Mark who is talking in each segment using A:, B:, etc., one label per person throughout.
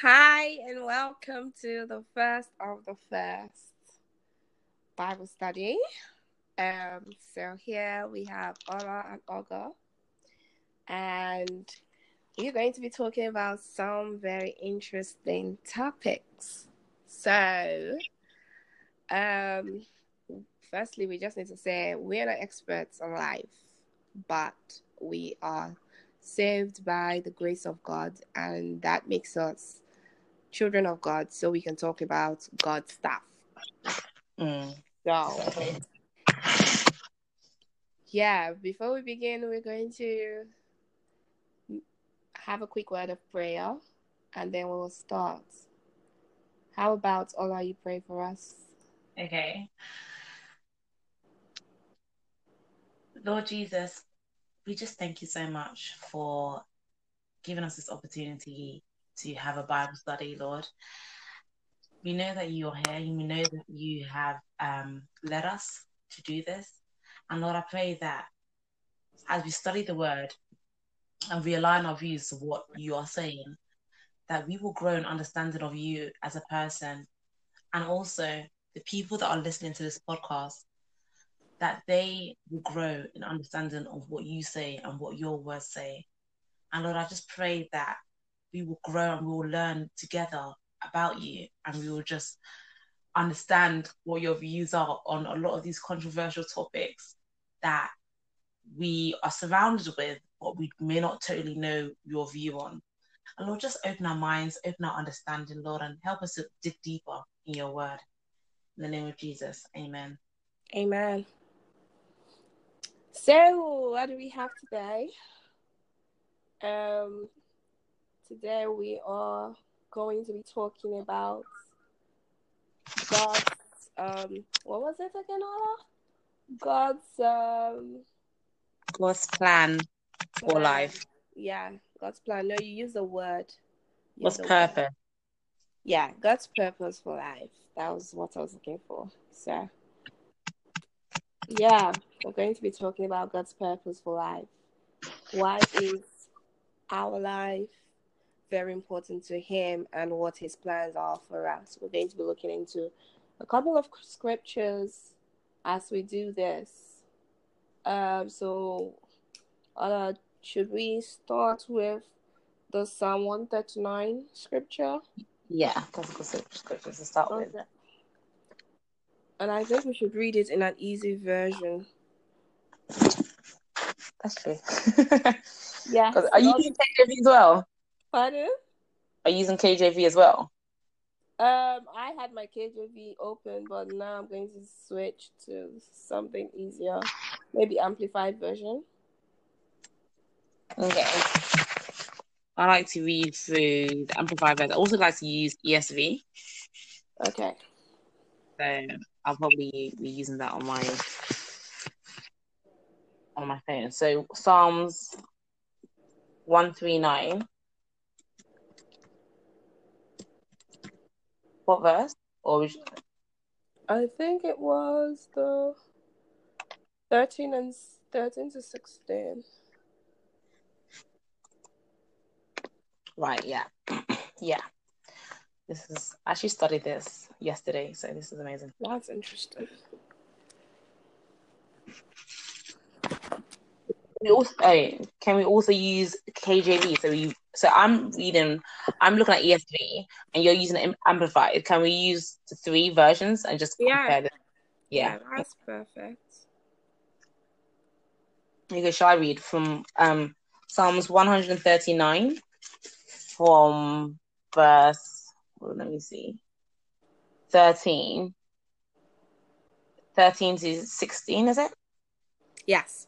A: Hi, and welcome to the first of the first Bible study. Um, so here we have Ola and Oga, and we're going to be talking about some very interesting topics. So, um, firstly, we just need to say we're not experts on life, but we are saved by the grace of God, and that makes us children of God so we can talk about God's stuff.
B: Mm.
A: So, yeah, before we begin, we're going to have a quick word of prayer and then we'll start. How about Ola, you pray for us?
B: Okay. Lord Jesus, we just thank you so much for giving us this opportunity to have a Bible study, Lord. We know that you are here. We know that you have um, led us to do this. And Lord, I pray that as we study the word and we align our views to what you are saying, that we will grow in understanding of you as a person and also the people that are listening to this podcast that they will grow in understanding of what you say and what your words say. And Lord, I just pray that we will grow and we will learn together about you and we will just understand what your views are on a lot of these controversial topics that we are surrounded with, but we may not totally know your view on. And Lord, just open our minds, open our understanding, Lord, and help us to dig deeper in your word. In the name of Jesus, amen.
A: Amen. So, what do we have today? Um, today we are going to be talking about God's um what was it again, Ola? God's um
B: God's plan for
A: plan.
B: life.
A: Yeah, God's plan. No, you use the word. Use
B: What's
A: the word.
B: purpose?
A: Yeah, God's purpose for life. That was what I was looking for. So yeah, we're going to be talking about God's purpose for life. Why is our life very important to Him and what His plans are for us? We're going to be looking into a couple of scriptures as we do this. Um, so, uh, should we start with the Psalm 139 scripture?
B: Yeah, that's good scripture to start with.
A: And I think we should read it in an easy version.
B: That's true.
A: yeah.
B: are you using KJV as well?
A: Pardon?
B: Are you using KJV as well?
A: Um, I had my KJV open, but now I'm going to switch to something easier, maybe amplified version.
B: Okay. I like to read through the Amplified version. I also like to use ESV,
A: Okay.
B: so I'll probably be using that on my on my phone. So Psalms one three nine. What verse? Or should-
A: I think it was the thirteen and thirteen to sixteen.
B: right? Yeah, yeah. This is I actually studied this yesterday, so this is amazing.
A: That's interesting.
B: We also oh, can we also use KJV? So we so I'm reading, I'm looking at ESV, and you're using Am- Amplified. Can we use the three versions and just
A: Yeah.
B: compare them? Yeah.
A: that's perfect.
B: Okay, shall I read from um Psalms 139 from verse? Well, let me see. 13. 13 to 16, is it?
A: Yes.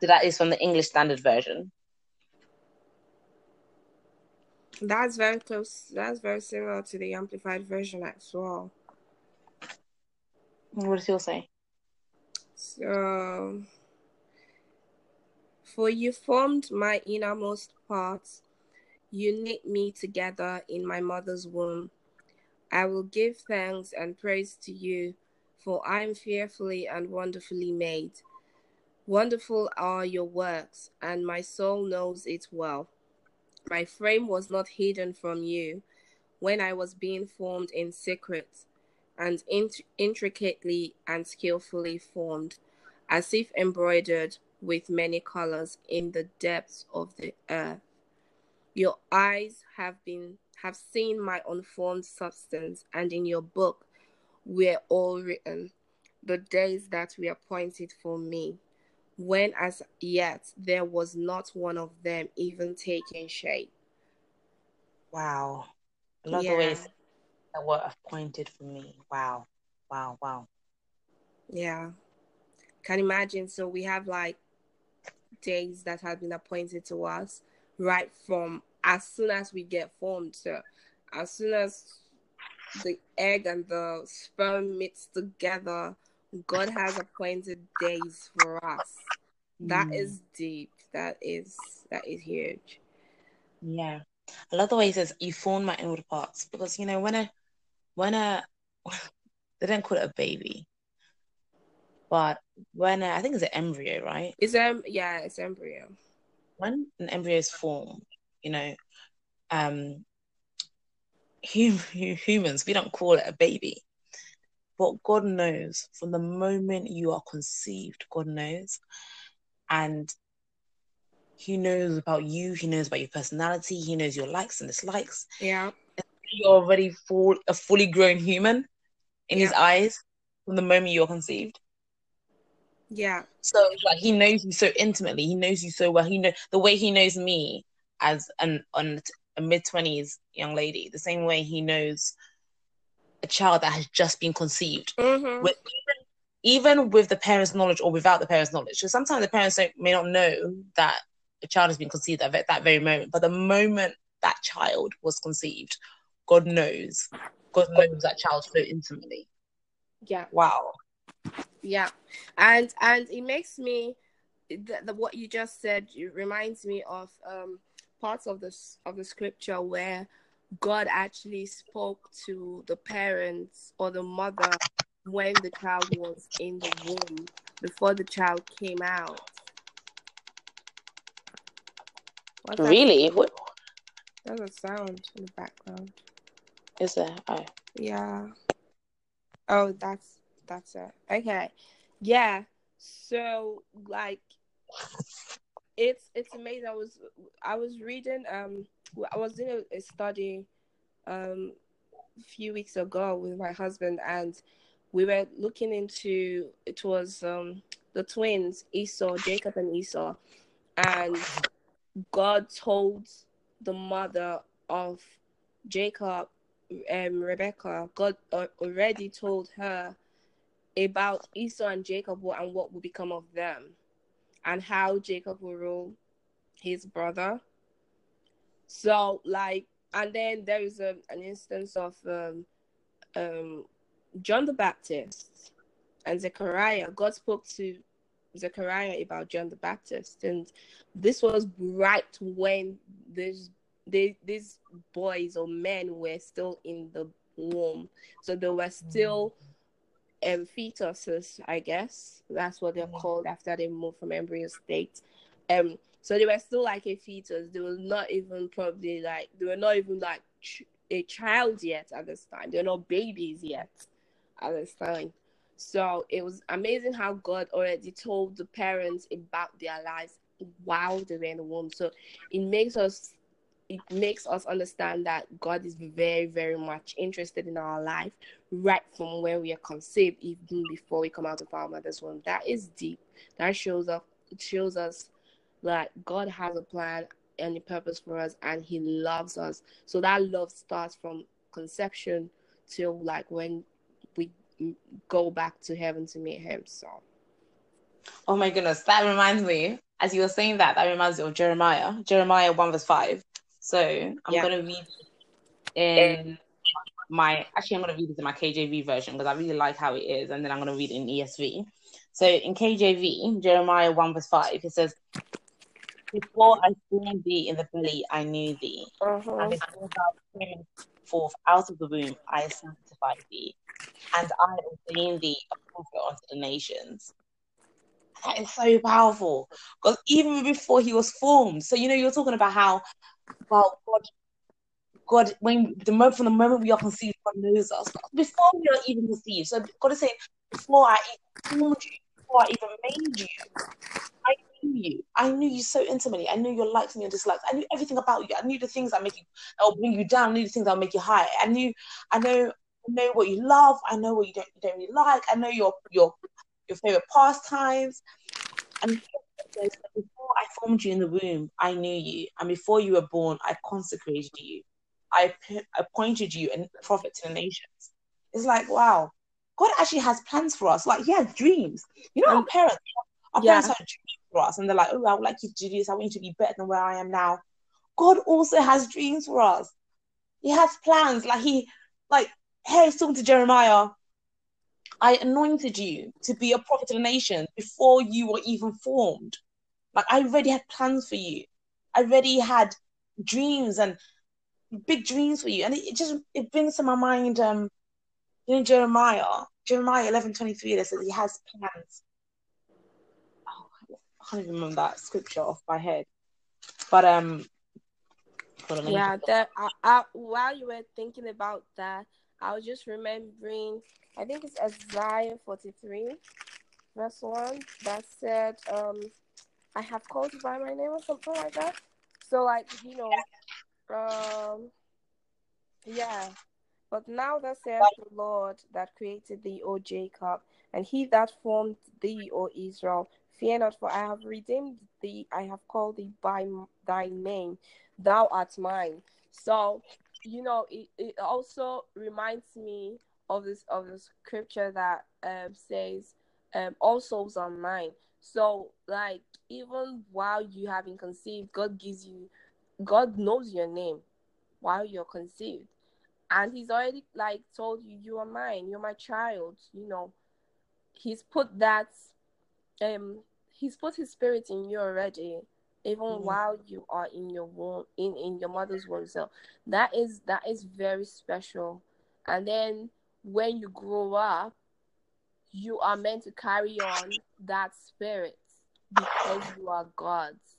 B: So that is from the English Standard Version.
A: That's very close. That's very similar to the amplified version as well.
B: What does yours say?
A: So, for you formed my innermost parts, you knit me together in my mother's womb. I will give thanks and praise to you, for I am fearfully and wonderfully made. Wonderful are your works, and my soul knows it well. My frame was not hidden from you when I was being formed in secret and int- intricately and skillfully formed, as if embroidered with many colors in the depths of the earth. Your eyes have been have seen my unformed substance, and in your book were all written the days that were appointed for me, when as yet there was not one of them even taking shape.
B: Wow. I love
A: Yeah.
B: the ways that were appointed for me. Wow. Wow. Wow.
A: Yeah. Can imagine. So we have like days that have been appointed to us right from as soon as we get formed. So as soon as the egg and the sperm meets together, God has appointed days for us. That
B: Mm.
A: is deep. That is that is huge.
B: Yeah. I love the way he says you formed my inward parts because you know when a when a they don't call it a baby, but when a, I think it's an embryo, right?
A: It's um yeah, it's embryo.
B: When an embryo is formed, you know, um, hum, humans we don't call it a baby, but God knows from the moment you are conceived, God knows, and He knows about you. He knows about your personality. He knows your likes and dislikes.
A: Yeah.
B: you're already full a fully grown human in his eyes from the moment you're conceived.
A: Yeah.
B: So like he knows you so intimately. He knows you so well. He know the way he knows me as an on a mid twenties young lady, the same way he knows a child that has just been conceived.
A: Mm-hmm.
B: With even with the parents' knowledge or without the parents' knowledge. So sometimes the parents don't, may not know that a child has been conceived at that very moment. But the moment that child was conceived, God knows. God knows that child so intimately.
A: Yeah.
B: Wow.
A: Yeah, and and it makes me the, the what you just said it reminds me of um parts of this of the scripture where God actually spoke to the parents or the mother when the child was in the womb before the child came out. What's that?
B: Really? What
A: There's a sound in the background.
B: is there? Oh.
A: Yeah. Oh, that's that's it. Okay. Yeah. So like it's it's amazing. I was I was reading um I was in a, a study um a few weeks ago with my husband and we were looking into it was um the twins Esau Jacob and Esau and God told the mother of Jacob um Rebecca God uh, already told her about Esau and Jacob and what will become of them and how Jacob will rule his brother. So like and then there is a, an instance of um, um, John the Baptist and Zechariah. God spoke to Zechariah about John the Baptist, and this was right when this they, these boys or men were still in the womb, so they were still um, fetuses, I guess. That's what they're called after they move from embryo state. Um, so they were still like a fetus. They were not even probably like they were not even like ch- a child yet at this time. They're not babies yet at this time. So it was amazing how God already told the parents about their lives while they were in the womb. So it makes us it makes us understand that God is very, very much interested in our life right from when we are conceived, even before we come out of our mother's womb. That is deep. That shows up shows us that God has a plan and a purpose for us and He loves us. So that love starts from conception till like when go back to heaven to meet Him. So
B: Oh my goodness, that reminds me. As you were saying that, that reminds me of Jeremiah. Jeremiah one verse five. So I'm
A: Yeah.
B: gonna read in my actually I'm gonna read this in my KJV version because I really like how it is, and then I'm gonna read it in ESV. So in KJV, Jeremiah 1 verse 5, it says, Before I formed thee in the belly, I knew thee.
A: Uh-huh.
B: before thou forth out of the womb, I sanctified thee, and I ordained thee a prophet unto the nations. That is so powerful. Because even before he was formed, so you know, you're talking about how, well, God, God, when the moment from the moment we are conceived, God knows us. Before we are even conceived, so God is saying, before I even formed you, before I even made you, I knew you. I knew you so intimately. I knew your likes and your dislikes. I knew everything about you. I knew the things that make you that will bring you down. I knew the things that will make you high. I knew I know I know what you love. I know what you don't you don't really like. I know your your your favorite pastimes. And it says that before I formed you in the womb, I knew you. And before you were born, I consecrated you. I appointed you a prophet to the nations. It's like, wow, God actually has plans for us. Like, He has dreams. You know, our
A: Um,
B: parents, our
A: yeah.
B: parents have dreams for us, and they're like, oh, I would like you to do this. I want you to be better than where I am now. God also has dreams for us. He has plans. Like, He, like, hey, he's talking to Jeremiah. I anointed you to be a prophet to the nation before you were even formed. Like I already had plans for you. I already had dreams and big dreams for you. And it, it just it brings to my mind um you know Jeremiah, Jeremiah eleven twenty three that says he has plans. I can't even remember that scripture off my head. But um on,
A: Yeah, that I, I, while you were thinking about that, I was just remembering. I think it's Isaiah forty three, verse one, that said, um, "I have called you by my name" or something like that. So, like you know, um, yeah. But now that saith the Lord that created thee, O Jacob, and he that formed thee, O Israel, fear not, for I have redeemed thee. I have called thee by thy name. Thou art mine. So, you know, it, it also reminds me of this of the scripture that um, says, um, "All souls are mine." So, like, even while you haven't conceived, God gives you, God knows your name while you're conceived and he's already like told you you are mine you're my child you know he's put that um he's put his spirit in you already even
B: Mhm.
A: while you are in your womb in in your mother's womb. So that is that is very special. And then when you grow up you are meant to carry on that spirit because you are god's.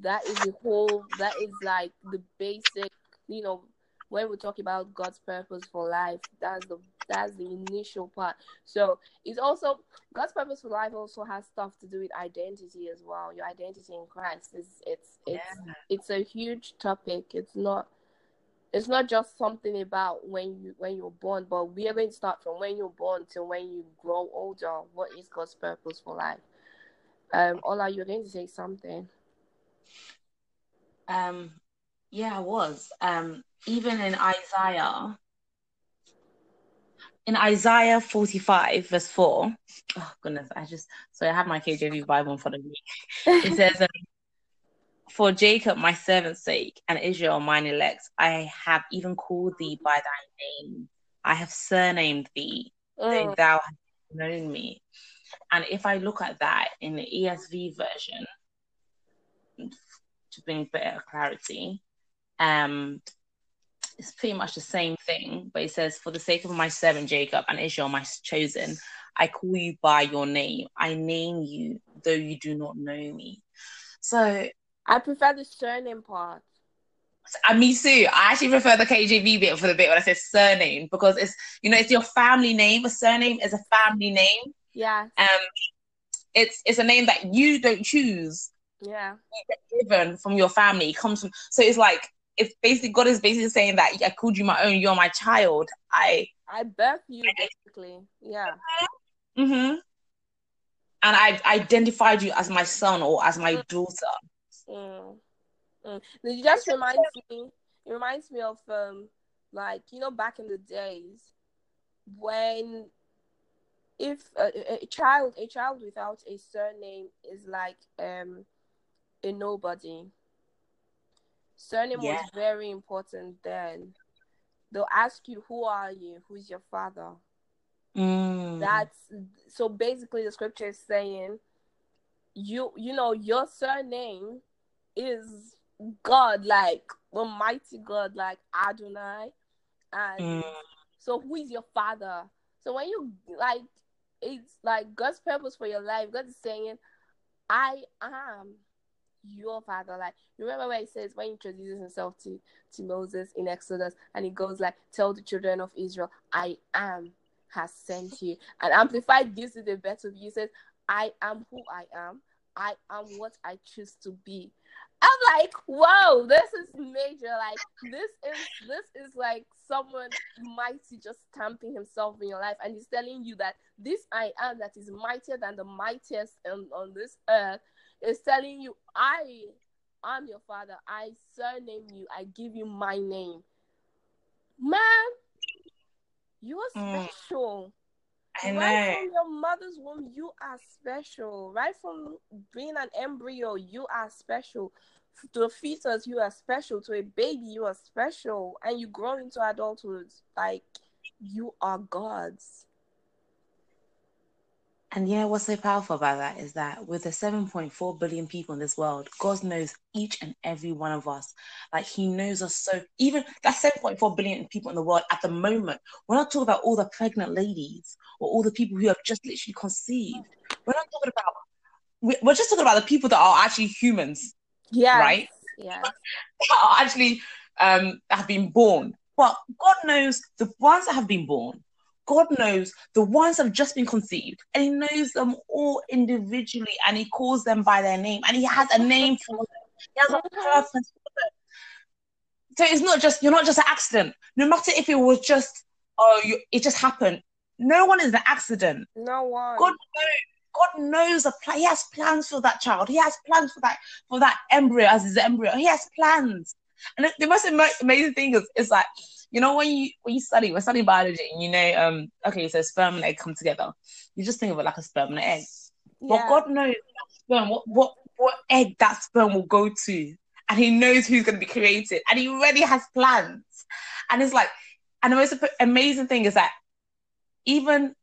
A: That is the whole that is like the basic you know when we talk about god's purpose for life that's the that's the initial part. So it's also god's purpose for life also has stuff to do with identity as well. Your identity in christ is it's it's
B: Yeah.
A: it's a huge topic. It's not it's not just something about when you when you're born but we are going to start from when you're born to when you grow older. What is god's purpose for life? Um ola you're going to say something.
B: Um, yeah, I was. Um, even in Isaiah, in Isaiah 45, verse 4. Oh, goodness, I just, so I have my KJV Bible in front of me. It says, um, For Jacob, my servant's sake, and Israel, mine elect, I have even called thee by thy name. I have surnamed thee,
A: Mm,
B: thou hast known me. And if I look at that in the ESV version, to bring better clarity, um, it's pretty much the same thing, but it says, For the sake of my servant Jacob and Israel, my chosen, I call you by your name. I name you, though you do not know me. So,
A: I prefer the surname part.
B: and me too. I actually prefer the KJV bit for the bit when I say surname because it's, you know, it's your family name. A surname is a family name.
A: Yeah,
B: Um, it's it's a name that you don't choose.
A: yeah, You get
B: given from your family it comes from so it's like it's basically god is basically saying that i called you my own you're my child i
A: I birth you basically. Yeah,
B: hmm and i identified you as my son or as my daughter
A: mm. Mm. It just reminds me. It reminds me of um, like you know, back in the days when if a, a- a child, a child without a surname is like um, a nobody. Surname
B: Yeah.
A: was very important then. They'll ask you, Who are you? Who's your father?
B: Mm.
A: That's so basically the scripture is saying you you know your surname is God, like the mighty God, like Adonai. And
B: Mm.
A: so who is your father? So when you like it's like God's purpose for your life, God is saying, I am your father. Like you remember where he says when he introduces himself to, to Moses in Exodus and he goes like, Tell the children of Israel, I am has sent you. And Amplified gives it the better view. He says, I am who I am. I am what I choose to be. I'm like, whoa, this is major. Like this is this is like someone mighty just stamping himself in your life, and he's telling you that this I am that is mightier than the mightiest on, on this earth is telling you, I am your father. I surname you. I give you my name. Man, you are
B: Mm.
A: special.
B: I
A: Right from your mother's womb, you are special. Right from being an embryo, you are special. To a fetus, you are special. To a baby, you are special. And you grow into adulthood, like you are God's.
B: And you know what's so powerful about that is that with the 7.4 billion people in this world, God knows each and every one of us. Like He knows us so. Even that 7.4 billion people in the world at the moment, we're not talking about all the pregnant ladies or all the people who have just literally conceived. We're not talking about. we- We're just talking about the people that are actually humans,
A: Yeah.
B: Right?
A: Yeah.
B: that are actually um, have been born. But God knows the ones that have been born. God knows the ones that have just been conceived, and He knows them all individually, and He calls them by their name, and He has a name for them. He has a purpose for them. So it's not just you're not just an accident. No matter if it was just oh, you, it just happened. No one is an accident.
A: No one.
B: God knows. God knows a plan. He has plans for that child. He has plans for that for that embryo as his embryo. He has plans. And the- the most amazing thing is, is like, you know, when you when you study, we're studying biology, and you know, um, okay, so sperm and egg come together. You just think of it like a sperm and an egg. But God knows that sperm, what what what egg that sperm will go to, and He knows who's going to be created, and He already has plans. And it's like, and the most amazing thing is that even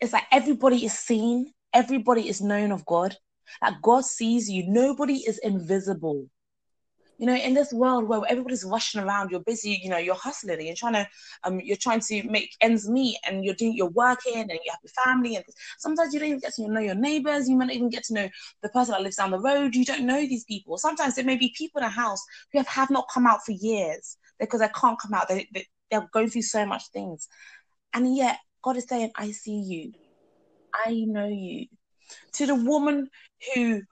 B: it's like everybody is seen, everybody is known of God. Like God sees you. Nobody is invisible. You know, in this world where everybody's rushing around, you're busy, you know, you're hustling you're trying to um you're trying to make ends meet and you're doing you're working and you have your family and sometimes you don't even get to know your neighbors, you might not even get to know the person that lives down the road. You don't know these people. Sometimes there may be people in a house who have, have not come out for years because they can't come out. They, they they're going through so much things. And yet God is saying, I see you. I know you. To the woman who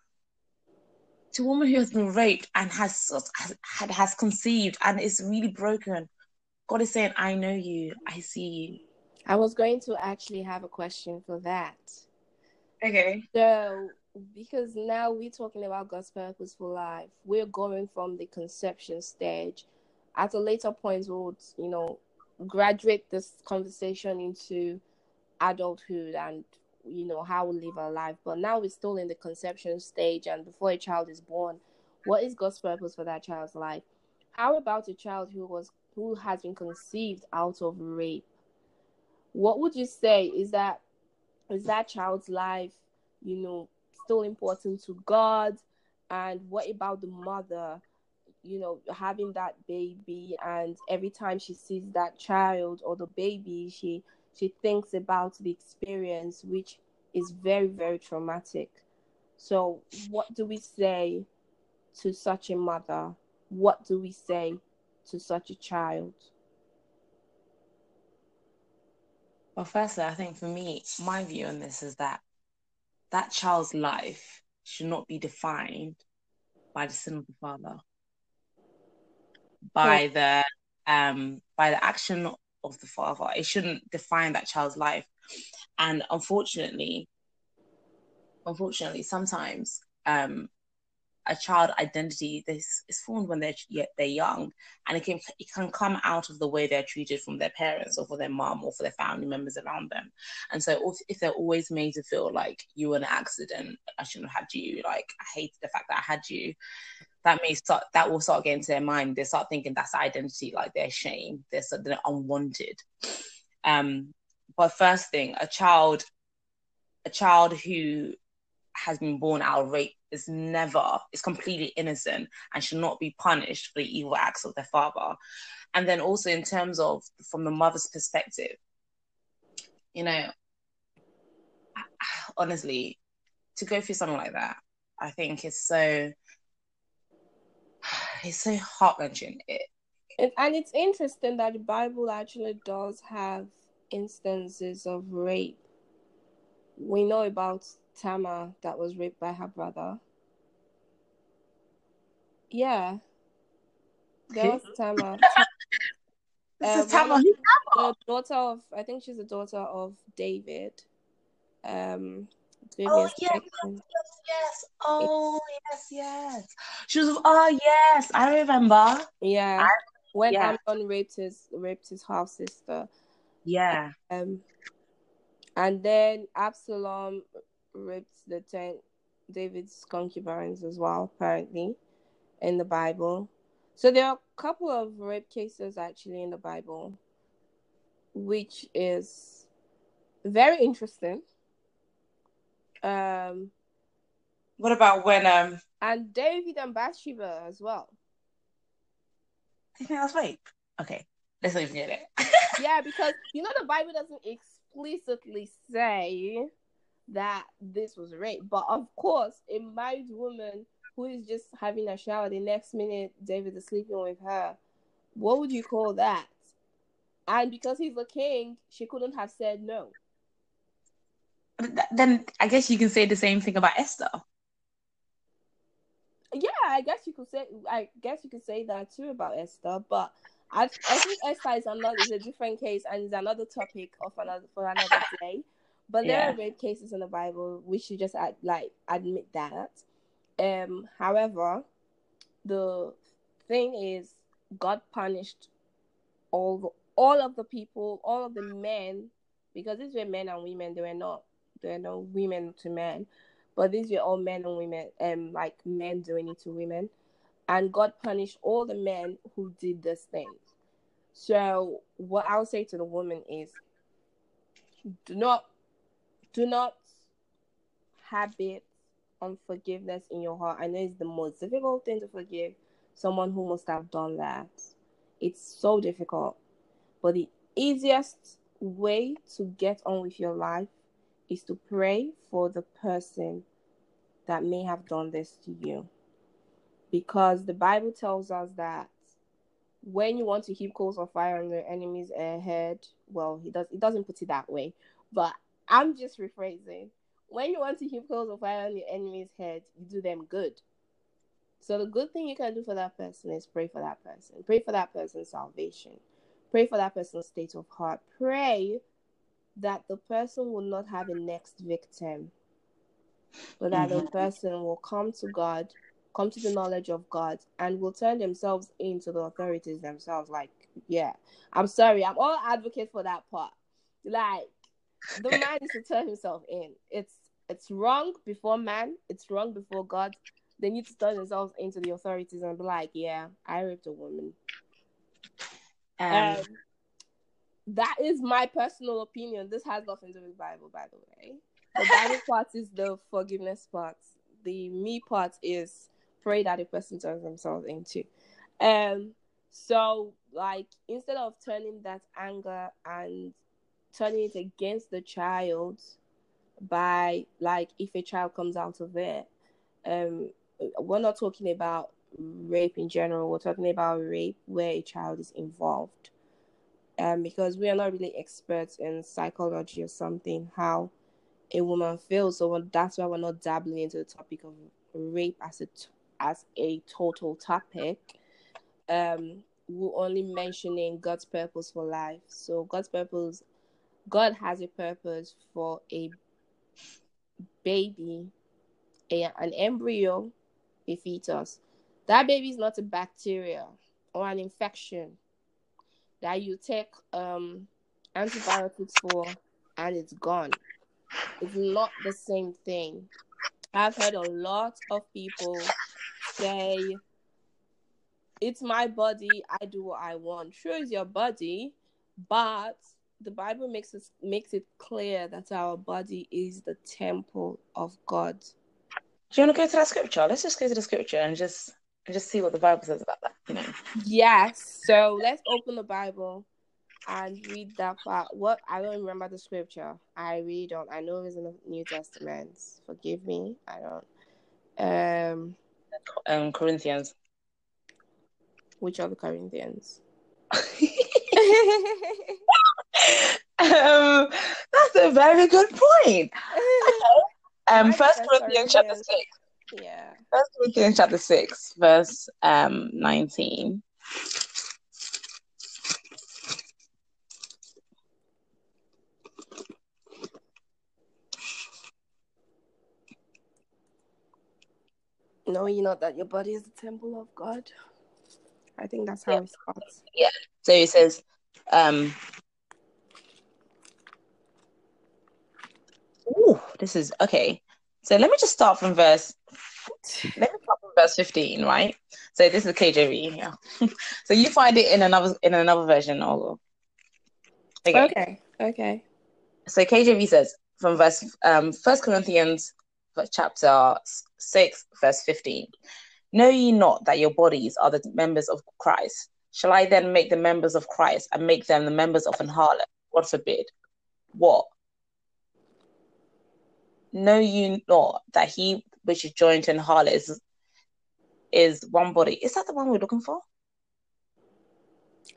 B: to a woman who has been raped and has has, had- has conceived and is really broken, God is saying, I know you, I see you.
A: I was going to actually have a question for that.
B: Okay.
A: So, because now we're talking about God's purpose for life, we're going from the conception stage. At a later point, we'll, you know, graduate this conversation into adulthood and, you know, how we live our life. But now we're still in the conception stage, and before a child is born, what is God's purpose for that child's life? How about a child who was who has been conceived out of rape? What would you say is that is that child's life, you know, still important to God? And what about the mother, you know, having that baby and every time she sees that child or the baby, she she thinks about the experience which is very, very traumatic. So what do we say to such a mother? What do we say to such a child?
B: Well, firstly, I think for me, my view on this is that that child's life should not be defined by the sin of the father, by the um by the action of the father. It shouldn't define that child's life. And unfortunately, unfortunately, sometimes um a child identity this is formed when they're yet they're young and it can it can come out of the way they're treated from their parents or for their mom or for their family members around them and so if, they're always made to feel like you were an accident i shouldn't have had you like i hate the fact that i had you that may start that will start getting to their mind. They start thinking that's identity, like their shame, they're, they're unwanted. Um, but first thing, a child, a child who has been born out of rape is never is completely innocent and should not be punished for the evil acts of their father. And then also in terms of from the mother's perspective, you know, honestly, to go through something like that, I think is so it's so heart wrenching. It,
A: it, and it's interesting that the Bible actually does have instances of rape. We know about Tamar that was raped by her brother. Yeah. There was Tamar.
B: this uh, is Tamar.
A: The daughter of, I think she's the daughter of David. Um,
B: oh yes, yes, yes, Oh yes, yes. She was. Oh yes, I remember.
A: Yeah. I, when yeah. Amnon raped his raped his half sister.
B: Yeah.
A: Um. And then Absalom raped the ten David's concubines as well, apparently, in the Bible. So there are a couple of rape cases actually in the Bible, which is very interesting. Um,
B: what about when um
A: and David and Bathsheba as well?
B: You think that's rape? Okay, let's get it.
A: yeah, because you know the Bible doesn't explicitly say that this was rape, but of course, a married woman who is just having a shower, the next minute David is sleeping with her. What would you call that? And because he's a king, she couldn't have said no
B: then I guess you can say the same thing about Esther.
A: Yeah, I guess you could say I guess you could say that too about Esther, but I, I think Esther is another is a different case and is another topic of another for another day. But there yeah. are rape cases in the Bible. We should just like admit that. Um, however, the thing is, God punished all the, all of the people, all of the men, because these were men and women. They were not there are no women to men, but these were all men and women, um, like men doing it to women, and God punished all the men who did this thing. So what I'll say to the woman is, do not, do not habit unforgiveness in your heart. I know it's the most difficult thing to forgive someone who must have done that. It's so difficult. But the easiest way to get on with your life is to pray for the person that may have done this to you. Because the Bible tells us that when you want to heap coals of fire on your enemy's head, well, he does it doesn't put it that way, but I'm just rephrasing. When you want to heap coals of fire on your enemy's head, you do them good. So the good thing you can do for that person is pray for that person. Pray for that person's salvation. Pray for that person's state of heart. Pray that the person will not have a next victim, but that mm-hmm. the person will come to God, come to the knowledge of God, and will turn themselves into the authorities themselves. Like, yeah, I'm sorry, I'm all advocate for that part. Like, the man needs to turn himself in. It's it's wrong before man. It's wrong before God. They need to turn themselves into the authorities and be like, yeah, I raped a woman. Um, um that is my personal opinion. This has nothing to do with Bible, by the way. The Bible part is the forgiveness part. The me part is pray that the person turns themselves into. Um, so like instead of turning that anger and turning it against the child by like if a child comes out of it, um, we're not talking about rape in general. We're talking about rape where a child is involved um, because we are not really experts in psychology or something, how a woman feels. So that's why we're not dabbling into the topic of rape as a as a total topic. Um, we're only mentioning God's purpose for life. So God's purpose, God has a purpose for a baby, a, an embryo, a fetus. That baby is not a bacteria or an infection that you take um antibiotics for and it's gone. It's not the same thing. I've heard a lot of people say it's my body. I do what I want. Sure, it's your body, but the Bible makes us makes it clear that our body is the temple of God.
B: Do you want to go to that scripture? Let's just go to the scripture and just and just see what the Bible says about that. You know.
A: Yes. So let's open the Bible and read that part. What I don't remember the scripture. I really don't. I know it's in the New Testament. Forgive me. I don't. Um.
B: Um. Corinthians.
A: Which are the Corinthians?
B: um, that's a very good point. Um, First Corinthians chapter six.
A: Yeah.
B: First Corinthians chapter six, verse um nineteen.
A: No, you know that your body is the temple of God. I think that's how yeah. it starts.
B: Yeah. So he says, um, Ooh, this is okay. So let me just start from verse. Let me start from verse fifteen, right? So this is KJV. Yeah. so you find it in another in another version, also.
A: Okay. Okay. Okay.
B: So KJV says from verse um First Corinthians chapter six, verse fifteen. Know ye not that your bodies are the members of Christ? Shall I then make the members of Christ and make them the members of an harlot? God forbid. What? Know you not that he which is joined to an harlot is, is one body? Is that the one we're looking for?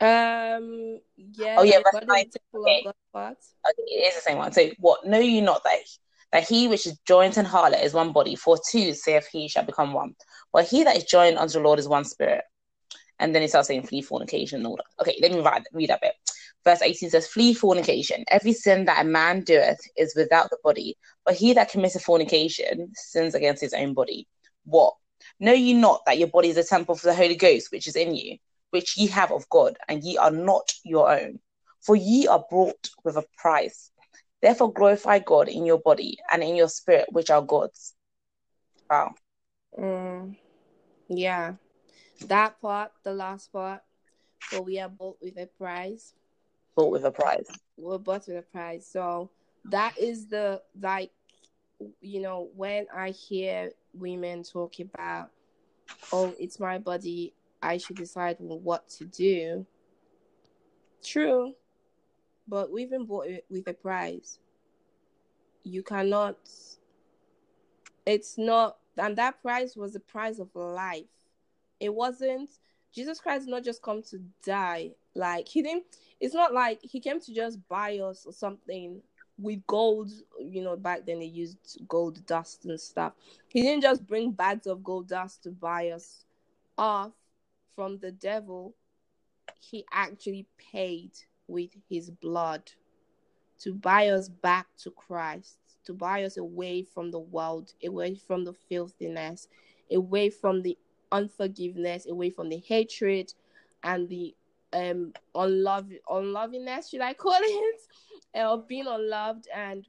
A: Um. Yeah.
B: Oh yeah. Verse. Okay. okay. It is the same one. So what? Know you not that that he which is joined in harlot is one body, for two saith he shall become one. But he that is joined unto the Lord is one spirit. And then he starts saying flee fornication and all that. Okay, let me read, read that bit. Verse 18 says, Flee fornication. Every sin that a man doeth is without the body, but he that committeth fornication sins against his own body. What? Know ye not that your body is a temple for the Holy Ghost which is in you, which ye have of God, and ye are not your own? For ye are bought with a price. Therefore glorify God in your body and in your spirit, which are God's. Wow.
A: Mm, yeah. That part, the last part. For we are bought with a price.
B: Bought with a price.
A: We're bought with a price. So that is the like you know, when I hear women talk about oh, it's my body, I should decide what to do. True. But we've been bought eh, with a price. You cannot it's not and that price was the price of life. It wasn't Jesus Christ did not just come to die. Like he didn't it's not like he came to just buy us or something with gold, you know, back then they used gold dust and stuff. He didn't just bring bags of gold dust to buy us off from the devil. He actually paid with his blood to buy us back to Christ, to buy us away from the world, away from the filthiness, away from the unforgiveness, away from the hatred and the um unlove unlovingness, should I call it? of being unloved and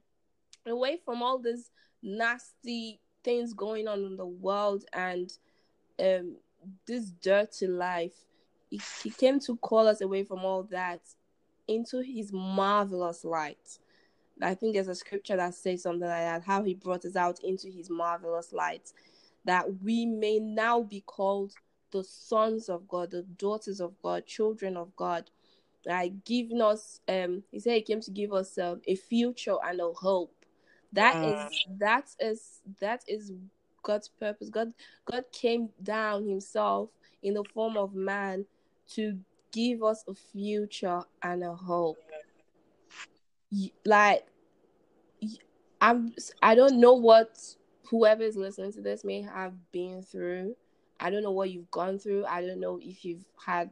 A: away from all these nasty things going on in the world and um this dirty life. He, he came to call us away from all that into his marvelous light. I think there's a scripture that says something like that how he brought us out into his marvelous light, that we may now be called the sons of God, the daughters of God, children of God. Like giving us, um, he said he came to give us um, a future and a hope. That mm. is that is that is God's purpose. God God came down himself in the form of man to give us a future and a hope. Like I'm I don't know what whoever is listening to this may have been through. I don't know what you've gone through. I don't know if you've had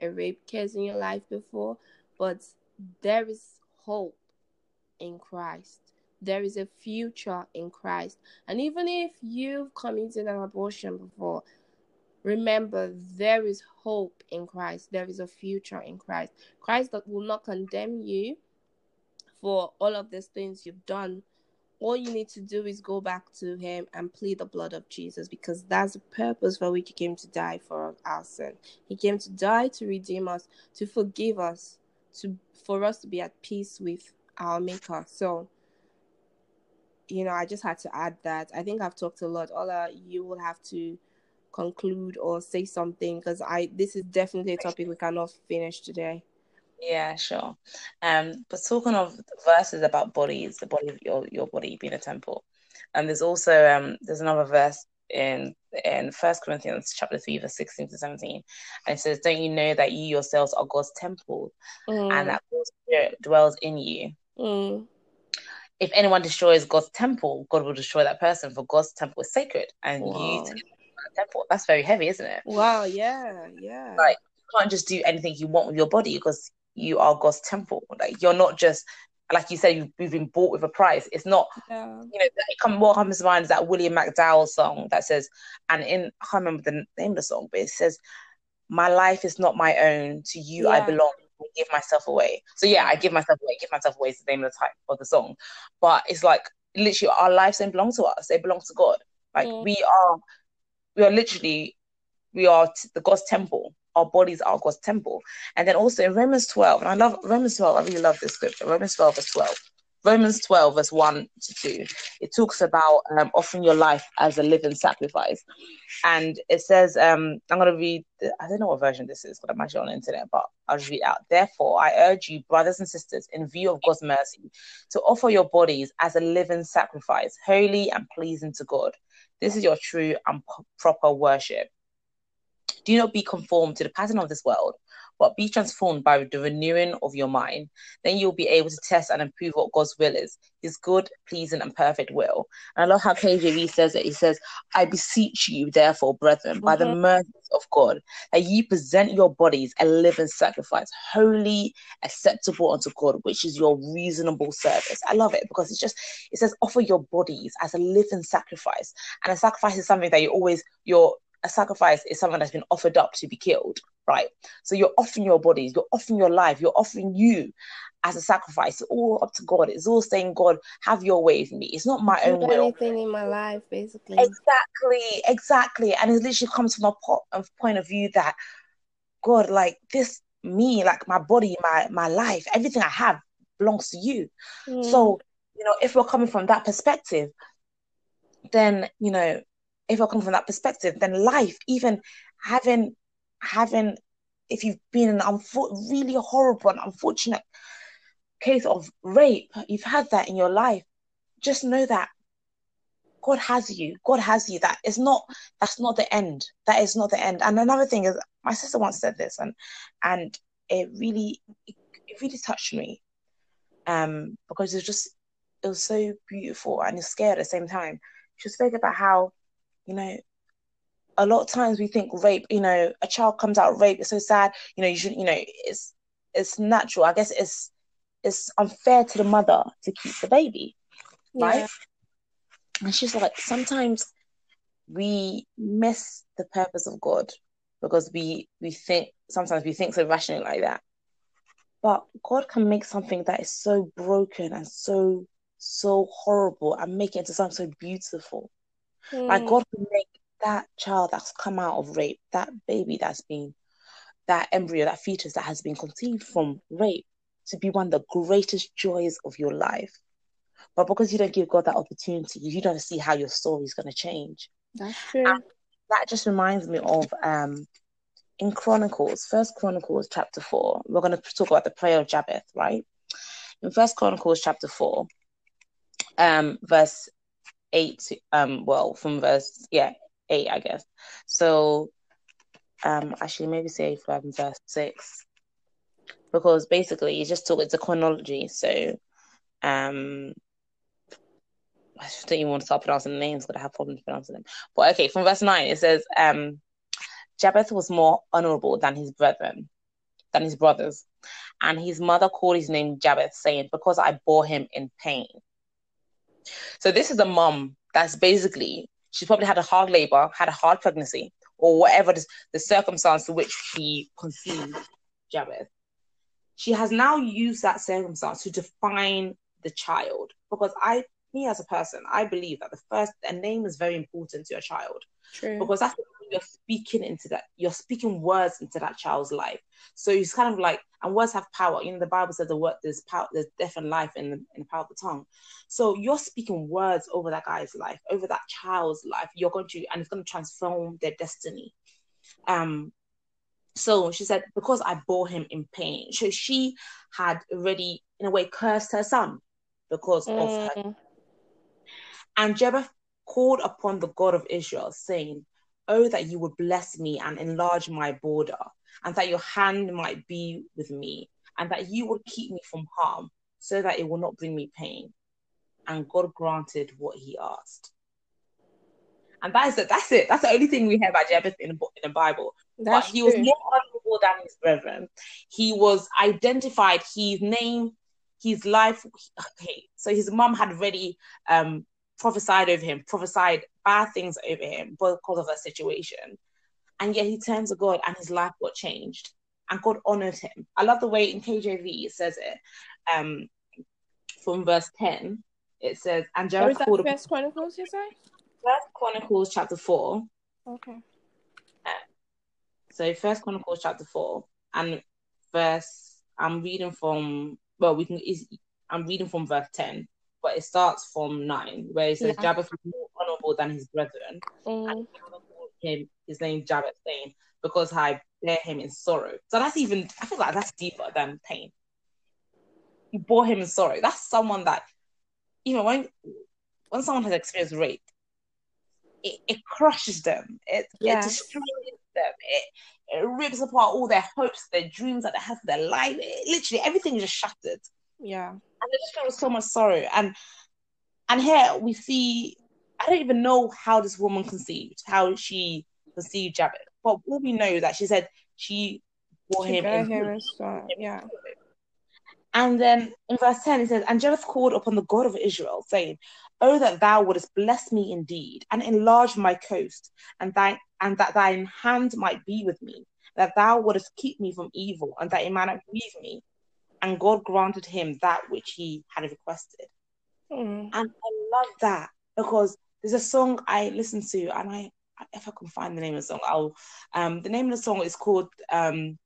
A: a rape case in your life before, but there is hope in Christ. There is a future in Christ. And even if you've committed an abortion before, Remember, there is hope in Christ. There is a future in Christ. Christ will not condemn you for all of these things you've done. all you need to do is go back to him and plead the blood of Jesus because that's the purpose for which he came to die for our sin. He came to die to redeem us, to forgive us, to for us to be at peace with our maker. So you know, I just had to add that. I think I've talked a lot. Ola, you will have to conclude or say something because I this is definitely a topic we cannot finish today.
B: Yeah, sure. Um, but talking of verses about bodies, the body of your your body being a temple, and there's also um there's another verse in in First Corinthians chapter three, verse sixteen to seventeen, and it says, "Don't you know that you yourselves are God's temple,
A: Mm,
B: and that God's Spirit dwells in you?
A: mm,
B: If anyone destroys God's temple, God will destroy that person, for God's temple is sacred, and you
A: wow.
B: a temple. That's very heavy, isn't it?
A: Wow, yeah, yeah.
B: Like you can't just do anything you want with your body because you are God's temple. Like you're not just like you said, you've, you've been bought with a price. It's not
A: yeah.
B: you know, it come, what comes to mind is that William McDowell song that says, and in I can't remember the name of the song, but it says, "My life is not my own. To you I belong. I give myself away." So yeah, I give myself away. Give myself away is the name of the type of the song, but it's like literally our lives don't belong to us. They belong to God. Like
A: Mm.
B: we are, we are literally, we are the God's temple. Our bodies are God's temple. And then also in Romans 12, and I love Romans 12, I really love this scripture. Romans 12, verse 12. Romans 12, verse 1 to 2. It talks about um, offering your life as a living sacrifice. And it says, um, I'm going to read, the, I don't know what version this is, but I'm actually on the internet, but I'll just read out. Therefore, I urge you, brothers and sisters, in view of God's mercy, to offer your bodies as a living sacrifice, holy and pleasing to God. This is your true and p- proper worship. Do not be conformed to the pattern of this world, but be transformed by the renewing of your mind. Then you'll be able to test and improve what God's will is, his good, pleasing, and perfect will. And I love how KJV says it. He says, I beseech you, therefore, brethren, by the
A: Mhm.
B: mercies of God, that ye present your bodies a living sacrifice, holy, acceptable unto God, which is your reasonable service. I love it because it's just, it says, offer your bodies as a living sacrifice. And a sacrifice is something that you always, you're, a sacrifice is someone that's been offered up to be killed, right? So you're offering your bodies, you're offering your life, you're offering you as a sacrifice. It's all up to God. It's all saying, God, have your way with me. It's not my own will.
A: anything in my life, basically.
B: Exactly, exactly. And it literally comes from a a point of view that God, like this, me, like my body, my my life, everything I have belongs to you.
A: Mm,
B: So, you know, if we're coming from that perspective, then you know, if we're coming from that perspective, then life, even having having, if you've been in an unfor- really horrible and unfortunate case of rape, you've had that in your life, just know that God has you. God has you. That is not that's not the end. That is not the end. And another thing is my sister once said this and and it really it, it really touched me. Um because it was just it was so beautiful and it's scary at the same time. She spoke about how, you know, a lot of times we think rape, you know, a child comes out rape, it's so sad, you know, you should you know, it's it's natural. I guess it's it's unfair to the mother to keep the baby right?
A: yeah.
B: And she's like, sometimes we miss the purpose of God because we we think sometimes we think so rationally like that. But God can make something that is so broken and so so horrible and make it into something so beautiful. Like
A: Mm,
B: God can make that child that's come out of rape, that baby that's been that embryo, that fetus that has been conceived from rape to be one of the greatest joys of your life. But because you don't give God that opportunity, you don't see how your story is going to change.
A: that's true.
B: And that just reminds me of um in Chronicles, First Chronicles chapter four. We're going to talk about the prayer of Jabez, right? In First Chronicles chapter four, um, verse eight. Um, well, from verse yeah eight, I guess. So, um, actually, maybe say from verse six, because basically you just talk. It's a chronology. So, um, I don't even want to start pronouncing names because I have problems pronouncing them. But okay, from verse 9, it says, um, Jabez was more honorable than his brethren, than his brothers. And his mother called his name Jabez, saying, Because I bore him in pain. So this is a mom that's basically, she's probably had a hard labor, had a hard pregnancy, or whatever the, the circumstance to which she conceived Jabez. She has now used that circumstance to define the child. Because I me as a person, I believe that the first a name is very important to a child
A: True.
B: because that's what you're speaking into that. You're speaking words into that child's life. So it's kind of like, and words have power. You know, the Bible says the word there's power, there's death and life in the, in the power of the tongue. So you're speaking words over that guy's life, over that child's life. You're going to, and it's going to transform their destiny. Um, so she said, because I bore him in pain. So she had already, in a way, cursed her son because of her.
A: Mm.
B: And Jabez called upon the God of Israel, saying, Oh, that you would bless me and enlarge my border, and that your hand might be with me, and that you would keep me from harm, so that it will not bring me pain. And God granted what he asked. And that is it. That's it. That's the only thing we have about Jabez in the, in the Bible.
A: That's
B: but he was more honorable than his brethren. He was identified, his name, his life. Okay, so his mom had already um, prophesied over him, prophesied bad things over him because of that situation. And yet he turned to God and his life got changed. And God honored him. I love the way in KJV it says it. Um, from verse 10, it says, And
A: is that
B: called
A: First Chronicles? You say?
B: First Chronicles chapter 4.
A: Okay.
B: So First Chronicles chapter four and verse. I'm reading from. Well, we can. I'm reading from verse ten, but it starts from nine, where it says
A: Yeah.
B: Jabez was more honorable than his brethren,
A: Mm.
B: and called him his name Jabez, saying, "Because I bear him in sorrow." So that's even. I feel like that's deeper than pain. You bore him in sorrow. That's someone that, even when when someone has experienced rape, it, it crushes them. It,
A: Yes.
B: it destroys them. It, it rips apart all their hopes, their dreams that they have for their life. It, literally, everything is just shattered,
A: Yeah.
B: And they just feel so much sorrow. And and here we see, I don't even know how this woman conceived, how she conceived Jabez, but all we know is that she said she bore him in
A: him. Yeah.
B: And then in verse 10, it says, And Jabez called upon the God of Israel, saying, Oh, that thou wouldest bless me indeed, and enlarge my coast, and, thy, and that thine hand might be with me, that thou wouldest keep me from evil, and that it might not grieve me. And God granted him that which he had requested.
A: Mm.
B: And I love that because there's a song I listen to, and I, if I can find the name of the song, I'll. Um, the name of the song is called. Um,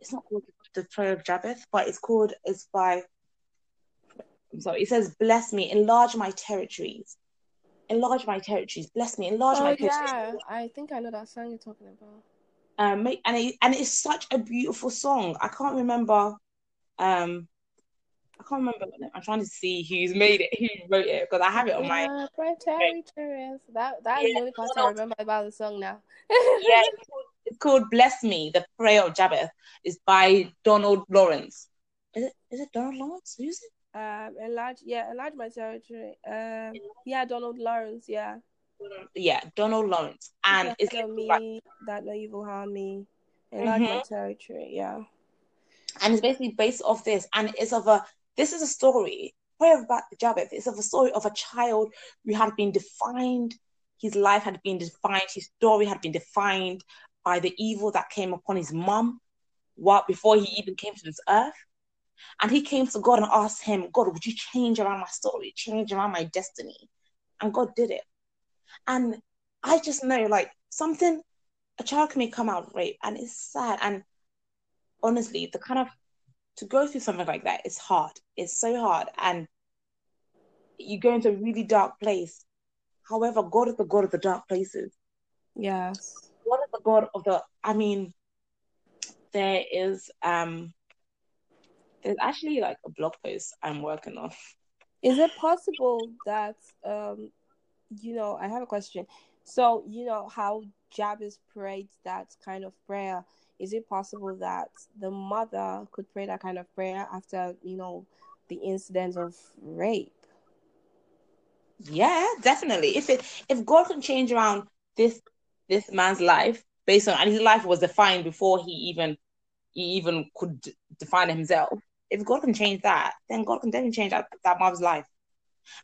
B: it's not called the prayer of Jabez, but it's called. It's by. I'm sorry. It says, "Bless me, enlarge my territories, enlarge my territories, bless me, enlarge
A: Oh
B: my territories."
A: yeah, I think I know that song you're talking about.
B: Um, and it, and it's such a beautiful song. I can't remember. Um, I can't remember. I'm trying to see who's made it, who wrote it, because I have it on my.
A: Yeah, Pray territories. That that's
B: Yeah,
A: the only part I remember about the song now.
B: yeah, it's called, it's called "Bless Me." The prayer of Jabez is by Donald Lawrence. Is it? Is it Donald Lawrence? Who's it?
A: Um, enlarge, yeah, enlarge my territory. Um, yeah, Donald Lawrence, yeah.
B: Yeah, Donald Lawrence, and it's like,
A: me that no evil harm me. Enlarge my
B: Mhm.
A: territory, yeah.
B: and it's basically based off this, and it's of a. This is a story. Prayer about Jabez. It's of a story of a child who had been defined. His life had been defined. His story had been defined by the evil that came upon his mom, what before he even came to this earth. And he came to God and asked him, God, would you change around my story, change around my destiny? And God did it. And I just know, like, something, a child can may come out rape, and it's sad. And honestly, the kind of, to go through something like that is hard. It's so hard. And you go into a really dark place. However, God is the God of the dark places.
A: Yes.
B: God is the God of the, I mean, there is, um, there's actually like a blog post I'm working on.
A: Is it possible that um you know, I have a question. So, you know how Jabez prayed that kind of prayer. Is it possible that the mother could pray that kind of prayer after, you know, the incident of rape?
B: Yeah, definitely. If it if God can change around this this man's life based on and his life was defined before he even he even could define himself. If God can change that, then God can definitely change that, that mother's life.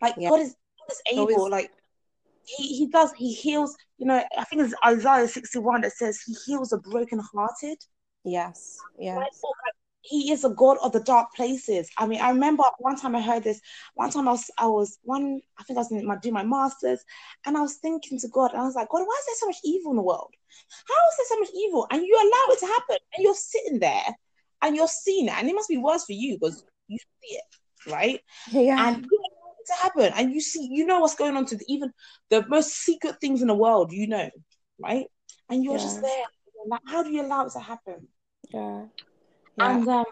B: Like
A: Yeah.
B: God is God is
A: So
B: able.
A: it's-
B: like he he does. He heals. You know, I think it's Isaiah sixty one that says he heals the brokenhearted.
A: Yes. Yes.
B: like, he is a God of the dark places. I mean, I remember one time I heard this. One time I was, I was one, I think I was in my doing my masters, and I was thinking to God, and I was like, God, why is there so much evil in the world? How is there so much evil? And you allow it to happen, and you're sitting there, and you're seeing it, and it must be worse for you because you see it, right?
A: Yeah.
B: And you to happen, and you see, you know what's going on to the, even the most secret things in the world, you know, right? And you're
A: Yeah.
B: just there. Like, how do you allow it to happen?
A: yeah. Yeah.
B: And um,